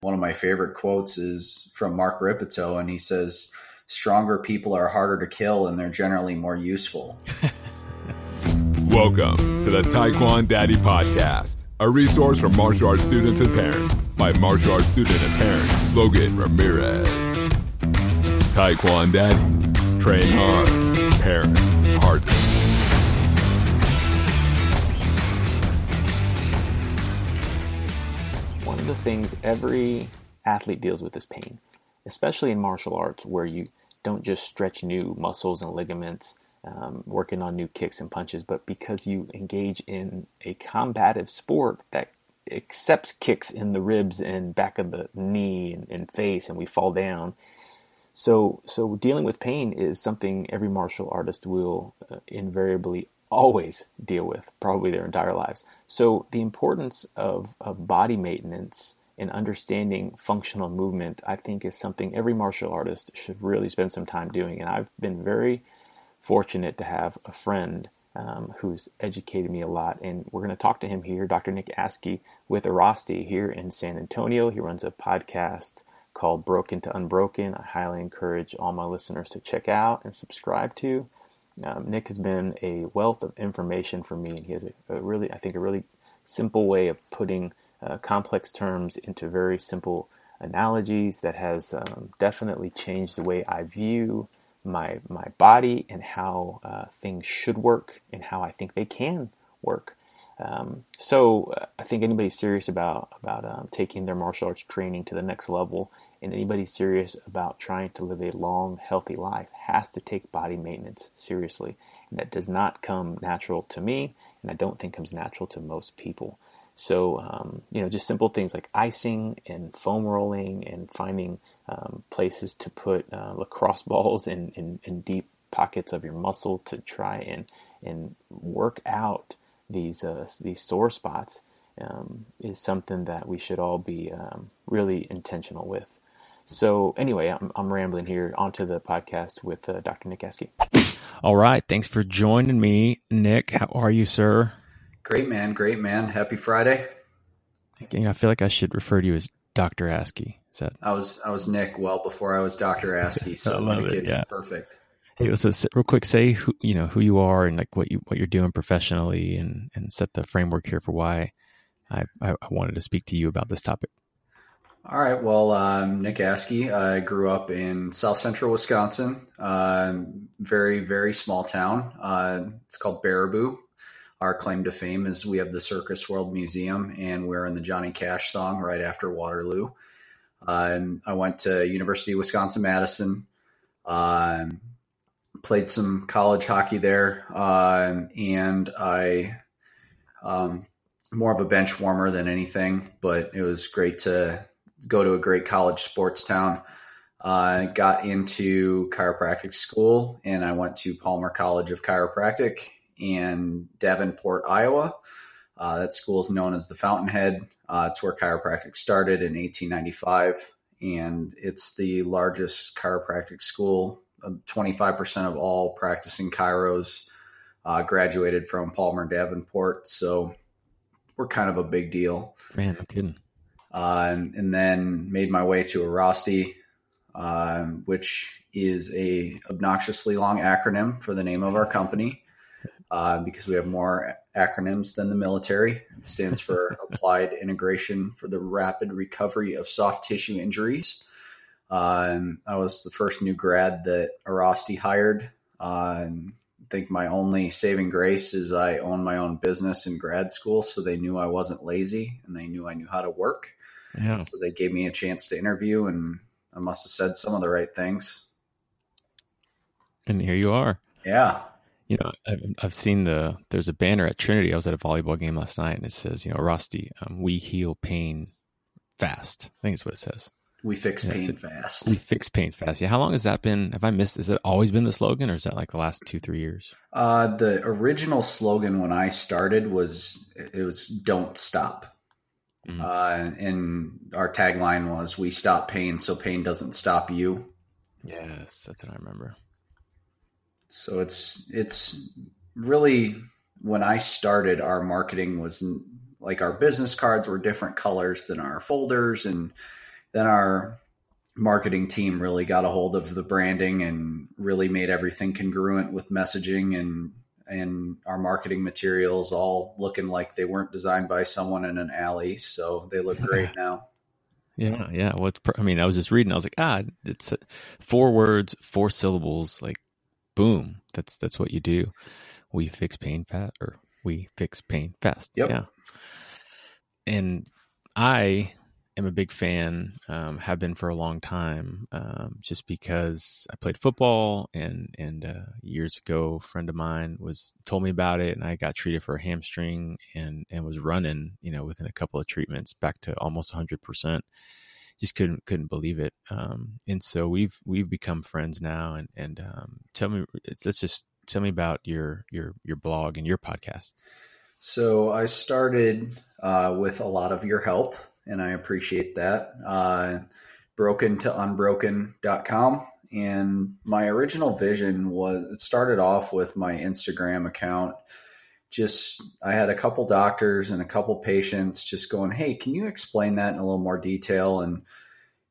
one of my favorite quotes is from Mark Rippetoe, and he says, Stronger people are harder to kill and they're generally more useful. Welcome to the Taekwondo Daddy Podcast, a resource for martial arts students and parents by martial arts student and parent Logan Ramirez. Taekwondo Daddy, train hard, parent the things every athlete deals with is pain, especially in martial arts where you don't just stretch new muscles and ligaments, um, working on new kicks and punches, but because you engage in a combative sport that accepts kicks in the ribs and back of the knee and, and face, and we fall down. So, so dealing with pain is something every martial artist will uh, invariably always deal with, probably their entire lives. So, the importance of, of body maintenance and understanding functional movement, I think, is something every martial artist should really spend some time doing. And I've been very fortunate to have a friend um, who's educated me a lot. And we're going to talk to him here, Dr. Nick Askey with Airrosti here in San Antonio. He runs a podcast called Broken to Unbroken. I highly encourage all my listeners to check out and subscribe to. Um, Nick has been a wealth of information for me, and he has a, a really, I think, a really simple way of putting uh, complex terms into very simple analogies that has um, definitely changed the way I view my my body and how uh, things should work and how I think they can work. Um, so uh, I think anybody serious about about um, taking their martial arts training to the next level and anybody serious about trying to live a long, healthy life has to take body maintenance seriously. And that does not come natural to me, and I don't think comes natural to most people. So, um, you know, just simple things like icing and foam rolling and finding um, places to put uh, lacrosse balls in, in, in, deep pockets of your muscle to try and, and work out these, uh, these sore spots um, is something that we should all be um, really intentional with. So anyway, I'm, I'm rambling here. Onto the podcast with uh, Dr. Nick Askey. All right, thanks for joining me, Nick. How are you, sir? Great, man. Great, man. Happy Friday. You know, I feel like I should refer to you as Dr. Askey. Is that? I was I was Nick well before I was Dr. Askey, so I love it. Yeah. perfect. Hey, so real quick, say who you know who you are and like what you what you're doing professionally, and and set the framework here for why I I, wanted to speak to you about this topic. All right. Well, um, Nick Askey. I grew up in South Central Wisconsin. Uh, very, very small town. Uh, it's called Baraboo. Our claim to fame is we have the Circus World Museum, and we're in the Johnny Cash song right after Waterloo. Uh, I went to University of Wisconsin Madison. Um, played some college hockey there, um, and I um, more of a bench warmer than anything. But it was great to go to a great college sports town. I uh, got into chiropractic school and I went to Palmer College of Chiropractic in Davenport, Iowa. Uh, that school is known as the Fountainhead. Uh, it's where chiropractic started in 1895, and it's the largest chiropractic school. 25% of all practicing chiros uh, graduated from Palmer Davenport, so we're kind of a big deal. Man, I'm kidding uh, and, and, then made my way to Airrosti, um, which is a obnoxiously long acronym for the name of our company uh, because we have more acronyms than the military. It stands for Applied Integration for the Rapid Recovery of Soft Tissue Injuries. Um, I was the first new grad that Airrosti hired. Uh, I think my only saving grace is I own my own business in grad school, so they knew I wasn't lazy and they knew I knew how to work. Yeah. So they gave me a chance to interview, and I must have said some of the right things. And here you are. Yeah. You know, I've, I've seen the there's a banner at Trinity. I was at a volleyball game last night, and it says, you know, Airrosti, um, we heal pain fast. I think it's what it says. We fix yeah, pain fast. We fix pain fast. Yeah. How long has that been? Have I missed? Has it always been the slogan, or is that like the last two, three years? Uh, the original slogan when I started was it was "Don't stop." Mm-hmm. Uh, and our tagline was "We stop pain, so pain doesn't stop you." Yes, that's what I remember. So it's it's really when I started, our marketing was like our business cards were different colors than our folders, and then our marketing team really got a hold of the branding and really made everything congruent with messaging and and our marketing materials all looking like they weren't designed by someone in an alley. So they look great now. Yeah yeah. What i mean i was just reading i was like ah it's four words four syllables like boom. That's that's what you do. We fix pain fast or we fix pain fast. Yep. yeah. And i am a big fan, um, have been for a long time, um, just because I played football and and uh, years ago, a friend of mine was told me about it, and I got treated for a hamstring and and was running, you know, within a couple of treatments back to almost hundred percent. Just couldn't couldn't believe it, um, and so we've we've become friends now. And and um, tell me, let's just tell me about your your your blog and your podcast. So I started uh, with a lot of your help and I appreciate that. Uh, broken to unbroken.com. And my original vision was it started off with my Instagram account. Just, I had a couple doctors and a couple patients just going, Hey, can you explain that in a little more detail? And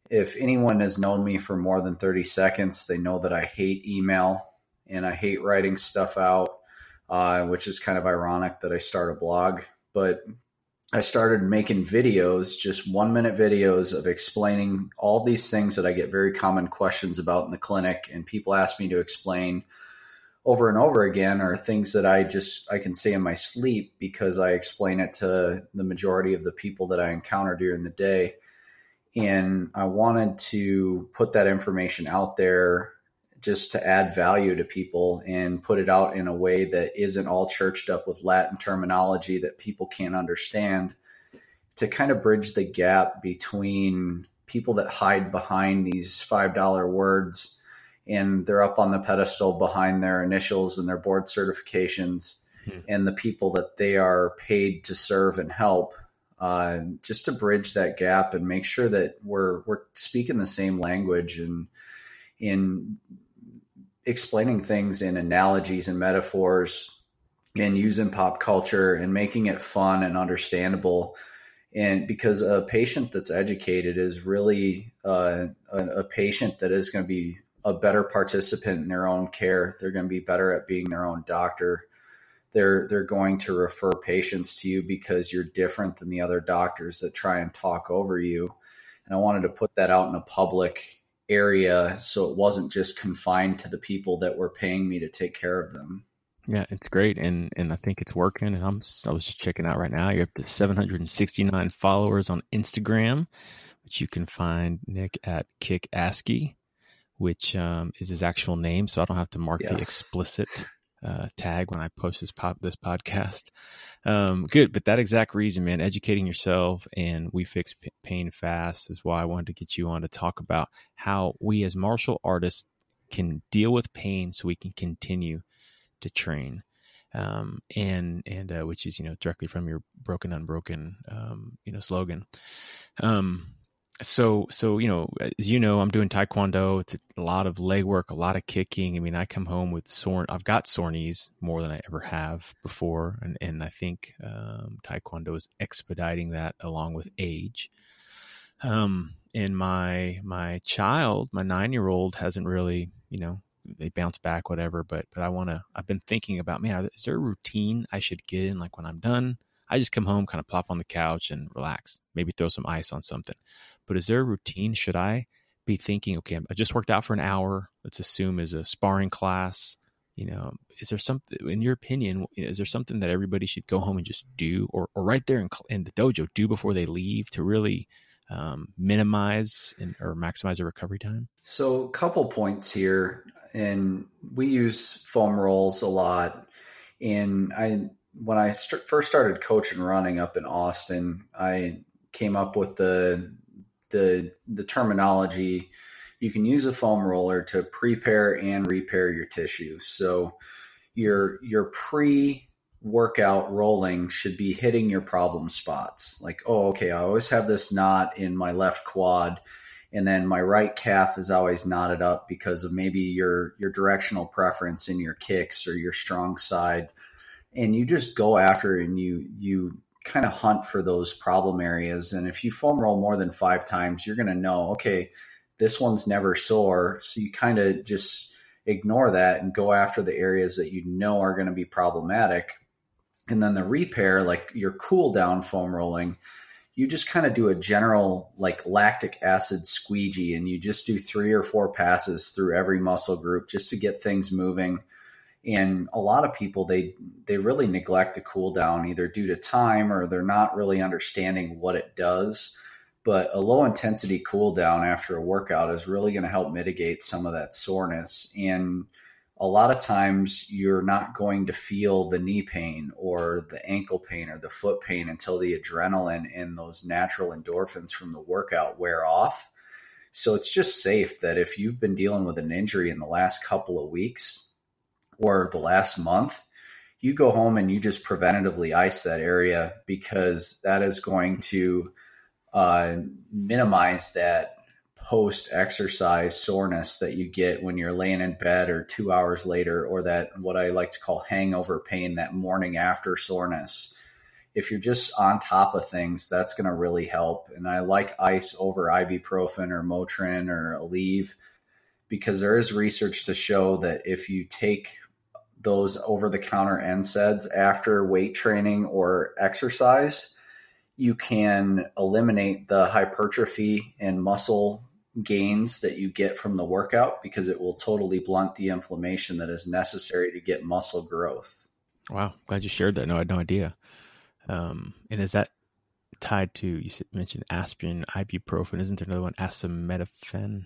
if anyone has known me for more than 30 seconds, they know that I hate email and I hate writing stuff out, uh, which is kind of ironic that I start a blog. But I started making videos, just one minute videos of explaining all these things that I get very common questions about in the clinic, and people ask me to explain over and over again are things that I just I can say in my sleep because I explain it to the majority of the people that I encounter during the day. And I wanted to put that information out there just to add value to people and put it out in a way that isn't all churched up with Latin terminology that people can't understand to kind of bridge the gap between people that hide behind these $5 words and they're up on the pedestal behind their initials and their board certifications hmm. and the people that they are paid to serve and help uh, just to bridge that gap and make sure that we're we're speaking the same language and in explaining things in analogies and metaphors and using pop culture and making it fun and understandable. And because a patient that's educated is really uh, a, patient that is going to be a better participant in their own care. They're going to be better at being their own doctor. They're they're going to refer patients to you because you're different than the other doctors that try and talk over you. And I wanted to put that out in a public area so it wasn't just confined to the people that were paying me to take care of them. Yeah, it's great, and and I think it's working. And I'm I was just checking out right now. You're up to 769 followers on Instagram, which you can find Nick at Kick Askey, which um, is his actual name. So I don't have to mark yes. the explicit uh, tag when I post this pop this podcast. Um, good, but that exact reason, man, educating yourself and we fix p- pain fast is why I wanted to get you on to talk about how we as martial artists can deal with pain so we can continue to train. Um, and and uh, which is you know directly from your broken unbroken um, you know slogan. Um, so so you know as you know i'm doing taekwondo. It's a lot of leg work a lot of kicking. I mean i come home with sore i've got sore knees more than i ever have before. And and i think um, taekwondo is expediting that along with age. Um and my my child my nine year old hasn't really you know they bounce back whatever. But but i want to i've been thinking about man is there a routine i should get in like when i'm done? I just come home, kind of plop on the couch and relax, maybe throw some ice on something. But is there a routine? Should I be thinking, okay, I just worked out for an hour. Let's assume is a sparring class. You know, is there something, in your opinion, is there something that everybody should go home and just do, or, or right there in, in the dojo, do before they leave to really um, minimize and, or maximize their recovery time? So, a couple points here, and we use foam rolls a lot. And I when I st- first started coaching running up in Austin, I came up with the the the terminology. You can use a foam roller to prepare and repair your tissue. So your your pre workout rolling should be hitting your problem spots. Like, oh, okay, I always have this knot in my left quad and then my right calf is always knotted up because of maybe your your directional preference in your kicks or your strong side and you just go after and you you kind of hunt for those problem areas. And if you foam roll more than five times, you're going to know, okay, this one's never sore. So you kind of just ignore that and go after the areas that you know are going to be problematic. And then the repair, like your cool down foam rolling, you just kind of do a general like lactic acid squeegee and you just do three or four passes through every muscle group just to get things moving and a lot of people they they really neglect the cool down either due to time or they're not really understanding what it does. But a low intensity cool down after a workout is really going to help mitigate some of that soreness. And a lot of times you're not going to feel the knee pain or the ankle pain or the foot pain until the adrenaline and those natural endorphins from the workout wear off. So it's just safe that if you've been dealing with an injury in the last couple of weeks or the last month, you go home and you just preventatively ice that area because that is going to uh, minimize that post exercise soreness that you get when you're laying in bed or two hours later, or that what I like to call hangover pain, that morning after soreness. If you're just on top of things, that's going to really help. And I like ice over ibuprofen or Motrin or Aleve because there is research to show that if you take those over the counter NSAIDs after weight training or exercise, you can eliminate the hypertrophy and muscle gains that you get from the workout because it will totally blunt the inflammation that is necessary to get muscle growth. Wow, glad you shared that. No, I had no idea. Um, and is that tied to you mentioned aspirin, ibuprofen? Isn't there another one, acetaminophen?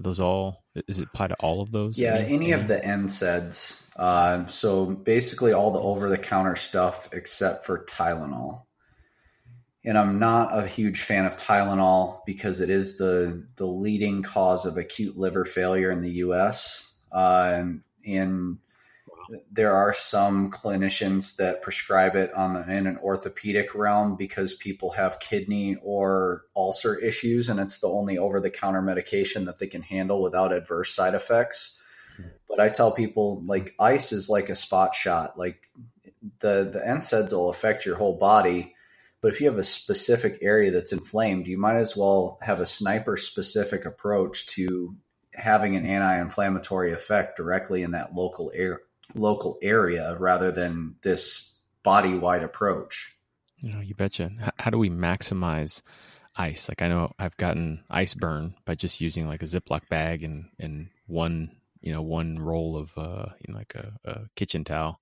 Are those all? Is it apply to all of those? Yeah, any, any? of the NSAIDs. Uh, so basically, all the over-the-counter stuff except for Tylenol. And I'm not a huge fan of Tylenol because it is the the leading cause of acute liver failure in the U.S. Uh, and there are some clinicians that prescribe it on the, in an orthopedic realm because people have kidney or ulcer issues, and it's the only over the counter medication that they can handle without adverse side effects. But I tell people like ice is like a spot shot. Like the the NSAIDs will affect your whole body, but if you have a specific area that's inflamed, you might as well have a sniper specific approach to having an anti-inflammatory effect directly in that local area local area rather than this body wide approach. You know, you betcha. How do we maximize ice? Like I know I've gotten ice burn by just using like a Ziploc bag and and one you know one roll of uh you know like a, a kitchen towel.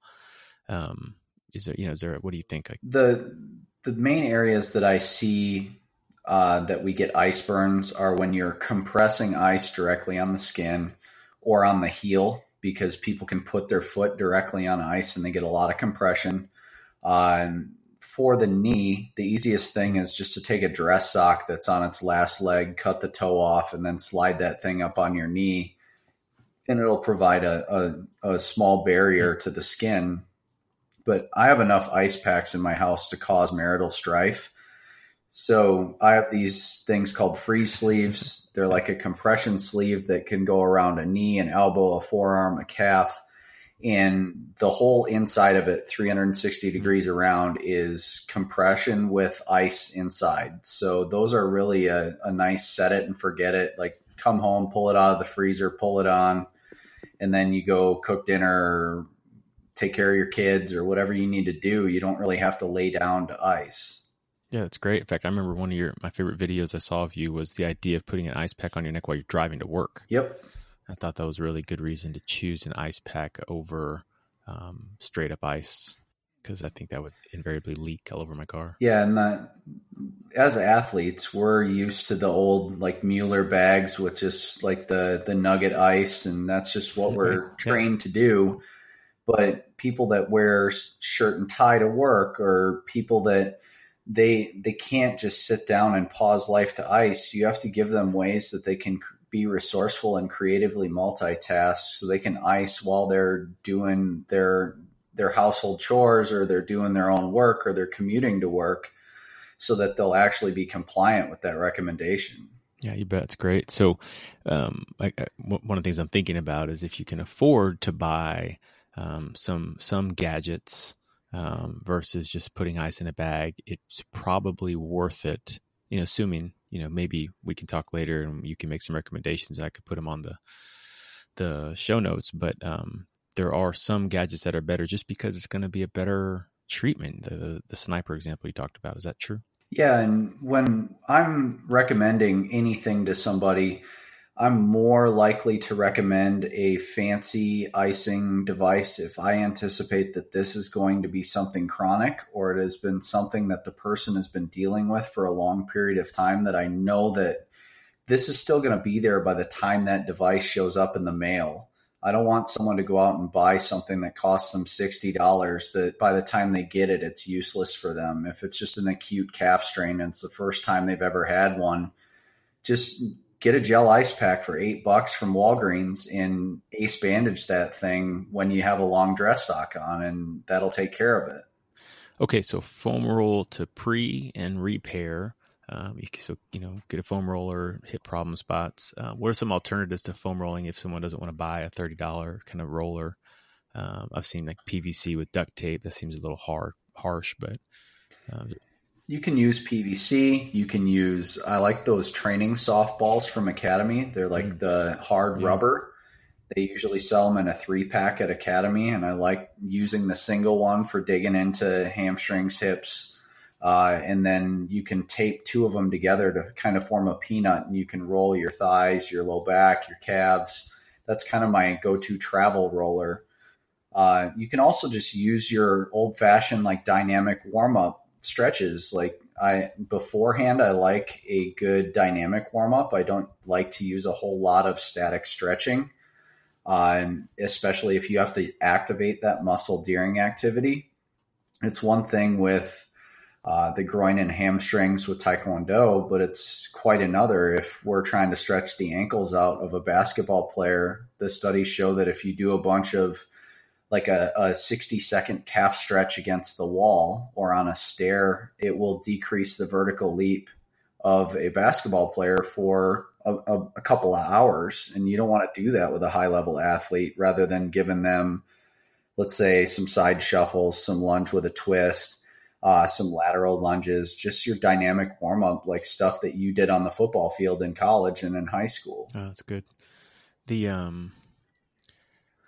Um, is there you know is there what do you think? Like the the main areas that I see uh, that we get ice burns are when you're compressing ice directly on the skin or on the heel because people can put their foot directly on ice and they get a lot of compression. Uh, for the knee, the easiest thing is just to take a dress sock that's on its last leg, cut the toe off, and then slide that thing up on your knee. And it'll provide a, a, a small barrier to the skin. But I have enough ice packs in my house to cause marital strife. So I have these things called freeze sleeves they're like a compression sleeve that can go around a knee, an elbow, a forearm, a calf. And the whole inside of it, 360 degrees around, is compression with ice inside. So those are really a, a nice set it and forget it. Like come home, pull it out of the freezer, pull it on, and then you go cook dinner, take care of your kids, or whatever you need to do. You don't really have to lay down to ice. Yeah, that's great. In fact, I remember one of your my favorite videos I saw of you was the idea of putting an ice pack on your neck while you're driving to work. Yep. I thought that was a really good reason to choose an ice pack over um, straight up ice because I think that would invariably leak all over my car. Yeah, and that, as athletes, we're used to the old like Mueller bags with just like the the nugget ice, and that's just what we're trained to do. But people that wear shirt and tie to work, or people that they they can't just sit down and pause life to ice. You have to give them ways that they can be resourceful and creatively multitask, so they can ice while they're doing their their household chores or they're doing their own work or they're commuting to work, so that they'll actually be compliant with that recommendation. Yeah, you bet. It's great. So, um, uh, one of the things I'm thinking about is if you can afford to buy um, some some gadgets um, versus just putting ice in a bag, it's probably worth it. You know, assuming you know maybe we can talk later and you can make some recommendations. I could put them on the the show notes, but um, there are some gadgets that are better just because it's going to be a better treatment. The the sniper example you talked about is that true? Yeah, and when I'm recommending anything to somebody, I'm more likely to recommend a fancy icing device if I anticipate that this is going to be something chronic or it has been something that the person has been dealing with for a long period of time that I know that this is still going to be there by the time that device shows up in the mail. I don't want someone to go out and buy something that costs them $60 that by the time they get it, it's useless for them. If it's just an acute calf strain and it's the first time they've ever had one, just get a gel ice pack for eight bucks from Walgreens and ace bandage that thing when you have a long dress sock on, and that'll take care of it. Okay, so foam roll to pre and repair. Um, so you know, get a foam roller, hit problem spots. Uh, what are some alternatives to foam rolling if someone doesn't want to buy a thirty dollar kind of roller? Um, I've seen like PVC with duct tape. That seems a little hard, harsh, but um, you can use PVC. You can use, I like those training softballs from Academy. They're like mm. the hard yeah. rubber. They usually sell them in a three pack at Academy. And I like using the single one for digging into hamstrings, hips. Uh, and then you can tape two of them together to kind of form a peanut and you can roll your thighs, your low back, your calves. That's kind of my go to travel roller. Uh, you can also just use your old fashioned like dynamic warm up stretches. Like I beforehand, I like a good dynamic warm up. I don't like to use a whole lot of static stretching, uh, especially if you have to activate that muscle during activity. It's one thing with uh, the groin and hamstrings with Taekwondo, but it's quite another if we're trying to stretch the ankles out of a basketball player. The studies show that if you do a bunch of like a, a 60 second calf stretch against the wall or on a stair, it will decrease the vertical leap of a basketball player for a, a, a couple of hours. And you don't want to do that with a high level athlete rather than giving them, let's say, some side shuffles, some lunge with a twist. Uh, some lateral lunges, just your dynamic warm up, like stuff that you did on the football field in college and in high school. Oh, that's good. The um,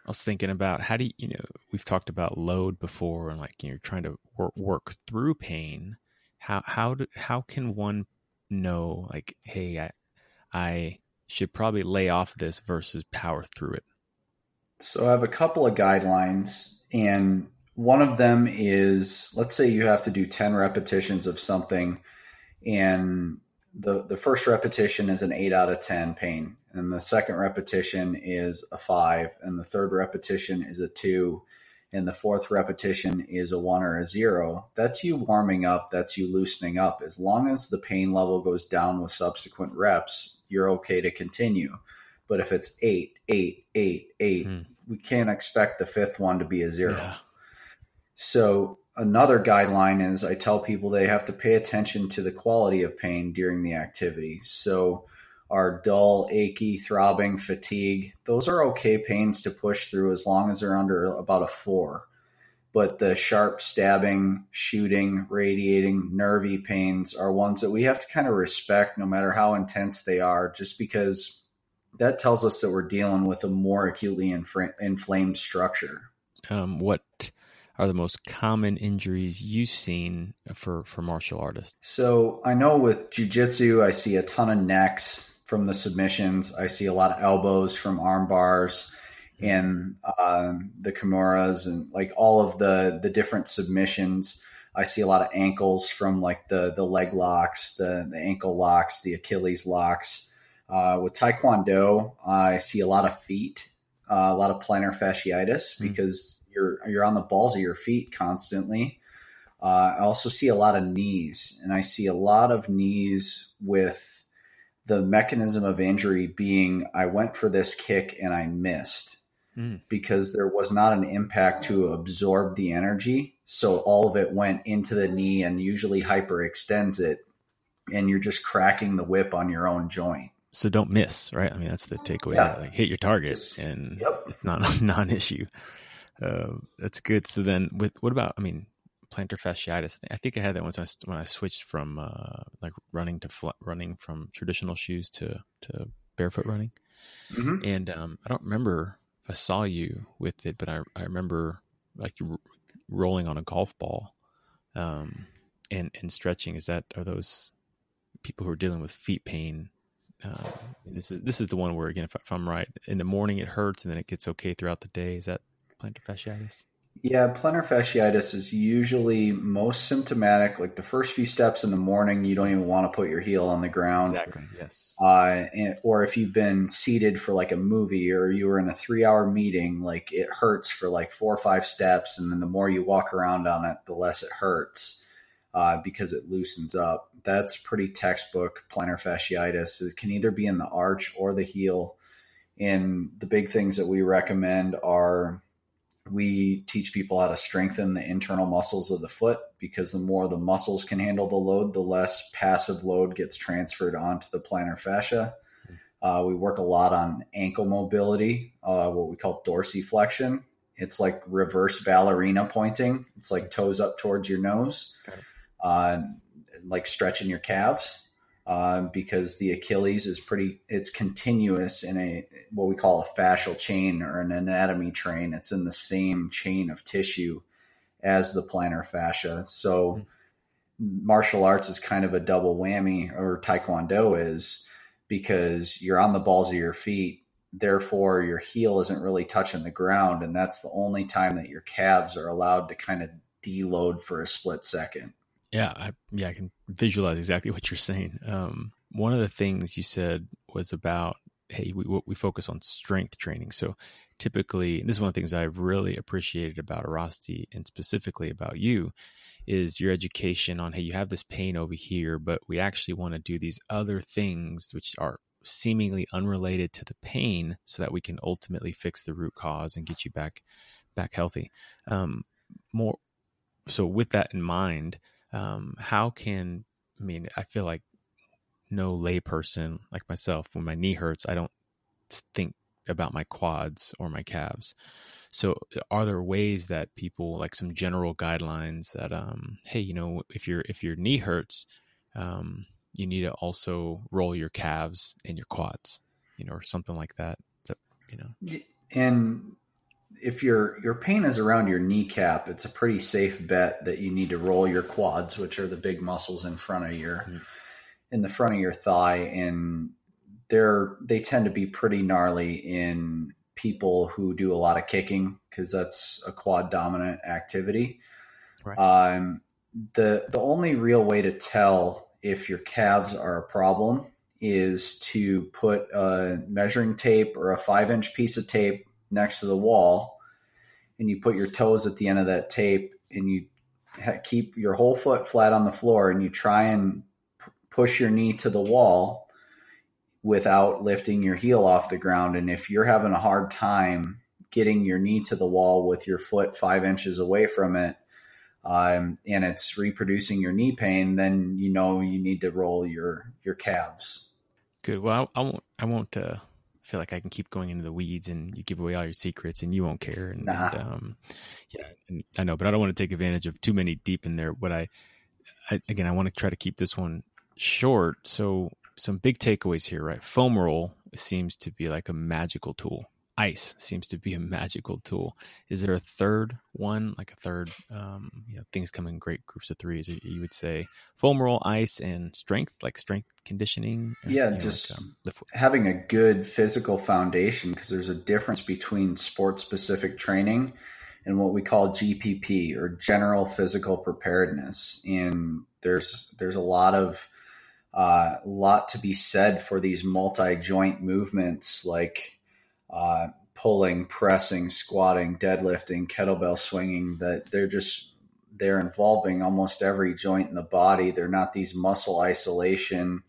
I was thinking about how do you, you know, we've talked about load before and like you're trying to work, work through pain. How, how, do, how can one know like, Hey, I, I should probably lay off this versus power through it? So I have a couple of guidelines and one of them is let's say you have to do 10 repetitions of something and the the first repetition is an 8 out of 10 pain and the second repetition is a five, and the third repetition is a two, and the fourth repetition is a one or a zero. That's you warming up, that's you loosening up. As long as the pain level goes down with subsequent reps, you're okay to continue. But if it's eight, eight, eight, eight, mm. we can't expect the fifth one to be a zero. Yeah. So another guideline is I tell people they have to pay attention to the quality of pain during the activity. So are dull, achy, throbbing, fatigue. Those are okay pains to push through as long as they're under about a four. But the sharp stabbing, shooting, radiating, nervy pains are ones that we have to kind of respect no matter how intense they are, just because that tells us that we're dealing with a more acutely inflamed structure. Um, what are the most common injuries you've seen for, for martial artists? So I know with jujitsu, I see a ton of necks, from the submissions. I see a lot of elbows from arm bars and uh, the Kimuras and like all of the the different submissions. I see a lot of ankles from like the the leg locks, the the ankle locks, the Achilles locks. Uh, with Taekwondo, I see a lot of feet, uh, a lot of plantar fasciitis mm-hmm. because you're you're on the balls of your feet constantly. Uh, I also see a lot of knees, and I see a lot of knees with the mechanism of injury being I went for this kick and I missed mm. because there was not an impact to absorb the energy. So all of it went into the knee and usually hyperextends it. And you're just cracking the whip on your own joint. So don't miss, right? I mean, that's the takeaway. Yeah. Like hit your target, and yep. it's not a non-issue. Uh, that's good. So then, with what about? I mean, plantar fasciitis. I think I had that once when I, when I switched from uh, like running to fl- running from traditional shoes to to barefoot running. Mm-hmm. And um, I don't remember if I saw you with it, but I I remember like you rolling on a golf ball, um, and and stretching. Is that are those people who are dealing with feet pain? Uh, this is this is the one where again, if, if I'm right, in the morning it hurts and then it gets okay throughout the day. Is that plantar fasciitis? Yeah, plantar fasciitis is usually most symptomatic. Like the first few steps in the morning, you don't even want to put your heel on the ground. Exactly. Yes. Uh, and, or if you've been seated for like a movie or you were in a three-hour meeting, like it hurts for like four or five steps, and then the more you walk around on it, the less it hurts uh, because it loosens up. That's pretty textbook plantar fasciitis. It can either be in the arch or the heel. And the big things that we recommend are we teach people how to strengthen the internal muscles of the foot because the more the muscles can handle the load, the less passive load gets transferred onto the plantar fascia. Uh, we work a lot on ankle mobility, uh, what we call dorsiflexion. It's like reverse ballerina pointing. It's like toes up towards your nose, uh, like stretching your calves uh, because the Achilles is pretty, it's continuous in a, what we call a fascial chain or an anatomy train. It's in the same chain of tissue as the plantar fascia. So mm-hmm. martial arts is kind of a double whammy or Taekwondo is because you're on the balls of your feet. Therefore, your heel isn't really touching the ground. And that's the only time that your calves are allowed to kind of deload for a split second. Yeah, I, yeah, I can visualize exactly what you're saying. Um, one of the things you said was about, hey, we we focus on strength training. So typically, this is one of the things I've really appreciated about Airrosti and specifically about you, is your education on, hey, you have this pain over here, but we actually want to do these other things which are seemingly unrelated to the pain, so that we can ultimately fix the root cause and get you back back healthy. Um, more so, with that in mind um, how can I mean? I feel like no layperson like myself, when my knee hurts, I don't think about my quads or my calves. So, are there ways that people like some general guidelines that, um, hey, you know, if your if your knee hurts, um, you need to also roll your calves and your quads, you know, or something like that. You know, and if your your pain is around your kneecap, it's a pretty safe bet that you need to roll your quads, which are the big muscles in front of your mm-hmm. in the front of your thigh, and they're they tend to be pretty gnarly in people who do a lot of kicking because that's a quad dominant activity. Right. Um, the the only real way to tell if your calves are a problem is to put a measuring tape or a five inch piece of tape next to the wall and you put your toes at the end of that tape and you keep your whole foot flat on the floor and you try and p- push your knee to the wall without lifting your heel off the ground. And if you're having a hard time getting your knee to the wall with your foot five inches away from it um, and it's reproducing your knee pain then you know you need to roll your your calves. Good. Well i, I won't i won't uh feel like I can keep going into the weeds and you give away all your secrets and you won't care. And, nah. and um, yeah, and I know, but I don't want to take advantage of too many deep in there. What I, I again, I want to try to keep this one short. So some big takeaways here, right? Foam roll seems to be like a magical tool ice seems to be a magical tool. Is there a third one, like a third, um, you know, things come in great groups of threes? You would say foam roll, ice, and strength, like strength conditioning. Yeah, you know, just like, um, having a good physical foundation because there's a difference between sport specific training and what we call GPP or general physical preparedness. And there's there's a lot of uh, lot to be said for these multi joint movements like uh, pulling, pressing, squatting, deadlifting, kettlebell swinging, that they're just they're involving almost every joint in the body. They're not these muscle isolation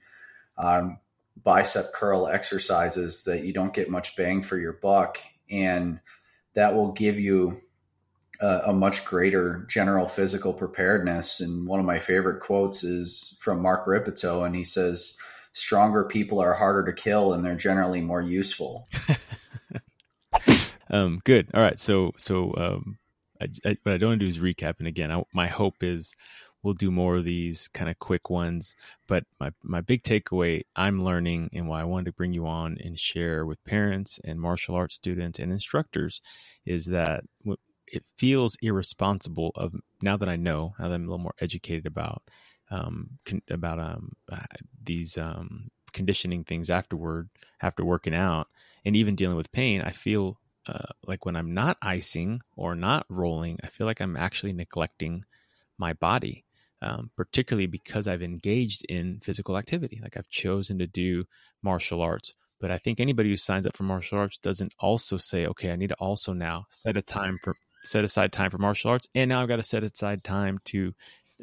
um, bicep curl exercises that you don't get much bang for your buck, and that will give you a, a much greater general physical preparedness. And one of my favorite quotes is from Mark Rippetoe, and he says, "Stronger people are harder to kill, and they're generally more useful." um, good. All right. So, so, um, I, I, what I don't want to do is recap. And again, I, my hope is we'll do more of these kind of quick ones. But my, my big takeaway I'm learning and why I wanted to bring you on and share with parents and martial arts students and instructors is that it feels irresponsible of now that I know, now that I'm a little more educated about um, con- about um, uh, these um, conditioning things afterward, after working out, and even dealing with pain, I feel uh, like when I'm not icing or not rolling, I feel like I'm actually neglecting my body, um, particularly because I've engaged in physical activity. Like I've chosen to do martial arts. But I think anybody who signs up for martial arts doesn't also say, okay, I need to also now set a time for set aside time for martial arts, and now I've got to set aside time to,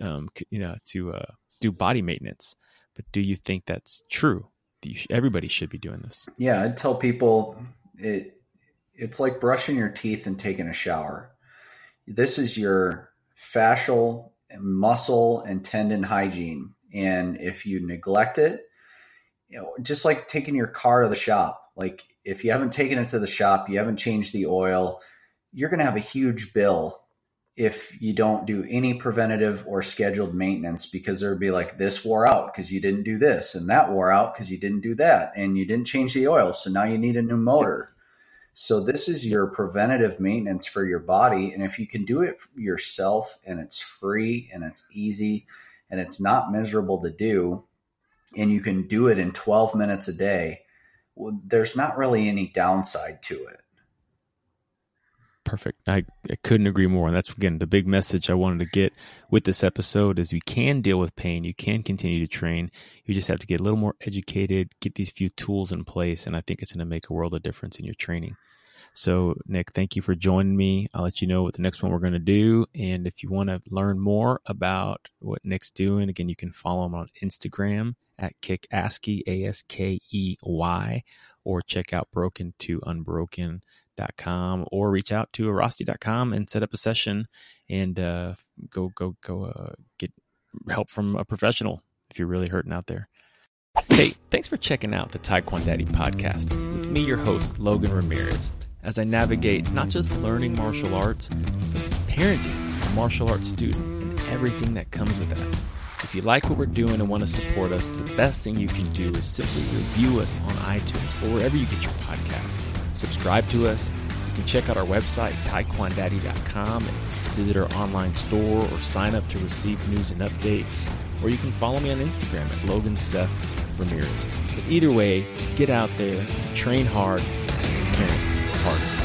um, you know, to uh, do body maintenance. But do you think that's true? You, everybody should be doing this. Yeah, I'd tell people it. It's like brushing your teeth and taking a shower. This is your fascial, muscle, and tendon hygiene, and if you neglect it, you know, just like taking your car to the shop. Like if you haven't taken it to the shop, you haven't changed the oil, you're going to have a huge bill if you don't do any preventative or scheduled maintenance because there'd be like this wore out because you didn't do this and that wore out because you didn't do that and you didn't change the oil so now you need a new motor so this is your preventative maintenance for your body and if you can do it yourself and it's free and it's easy and it's not miserable to do and you can do it in 12 minutes a day well, there's not really any downside to it perfect. I, I couldn't agree more. And that's again the big message I wanted to get with this episode is you can deal with pain, you can continue to train. You just have to get a little more educated, get these few tools in place, and I think it's going to make a world of difference in your training. So, Nick, thank you for joining me. I'll let you know what the next one we're going to do. And if you want to learn more about what Nick's doing, again, you can follow him on Instagram at Kick Askey, A S K E Y, or check out Broken to Unbroken com or reach out to airrosti.com and set up a session and uh, go go go uh, get help from a professional if you're really hurting out there. Hey, thanks for checking out the Taekwondo Daddy podcast with me, your host, Logan Ramirez, as I navigate not just learning martial arts, but parenting a martial arts student and everything that comes with that. If you like what we're doing and want to support us, the best thing you can do is simply review us on iTunes or wherever you get your podcasts subscribe to us. You can check out our website, taekwondaddy.com, and visit our online store or sign up to receive news and updates. Or you can follow me on Instagram at Logan Seth Ramirez. But either way, get out there, train hard, and party.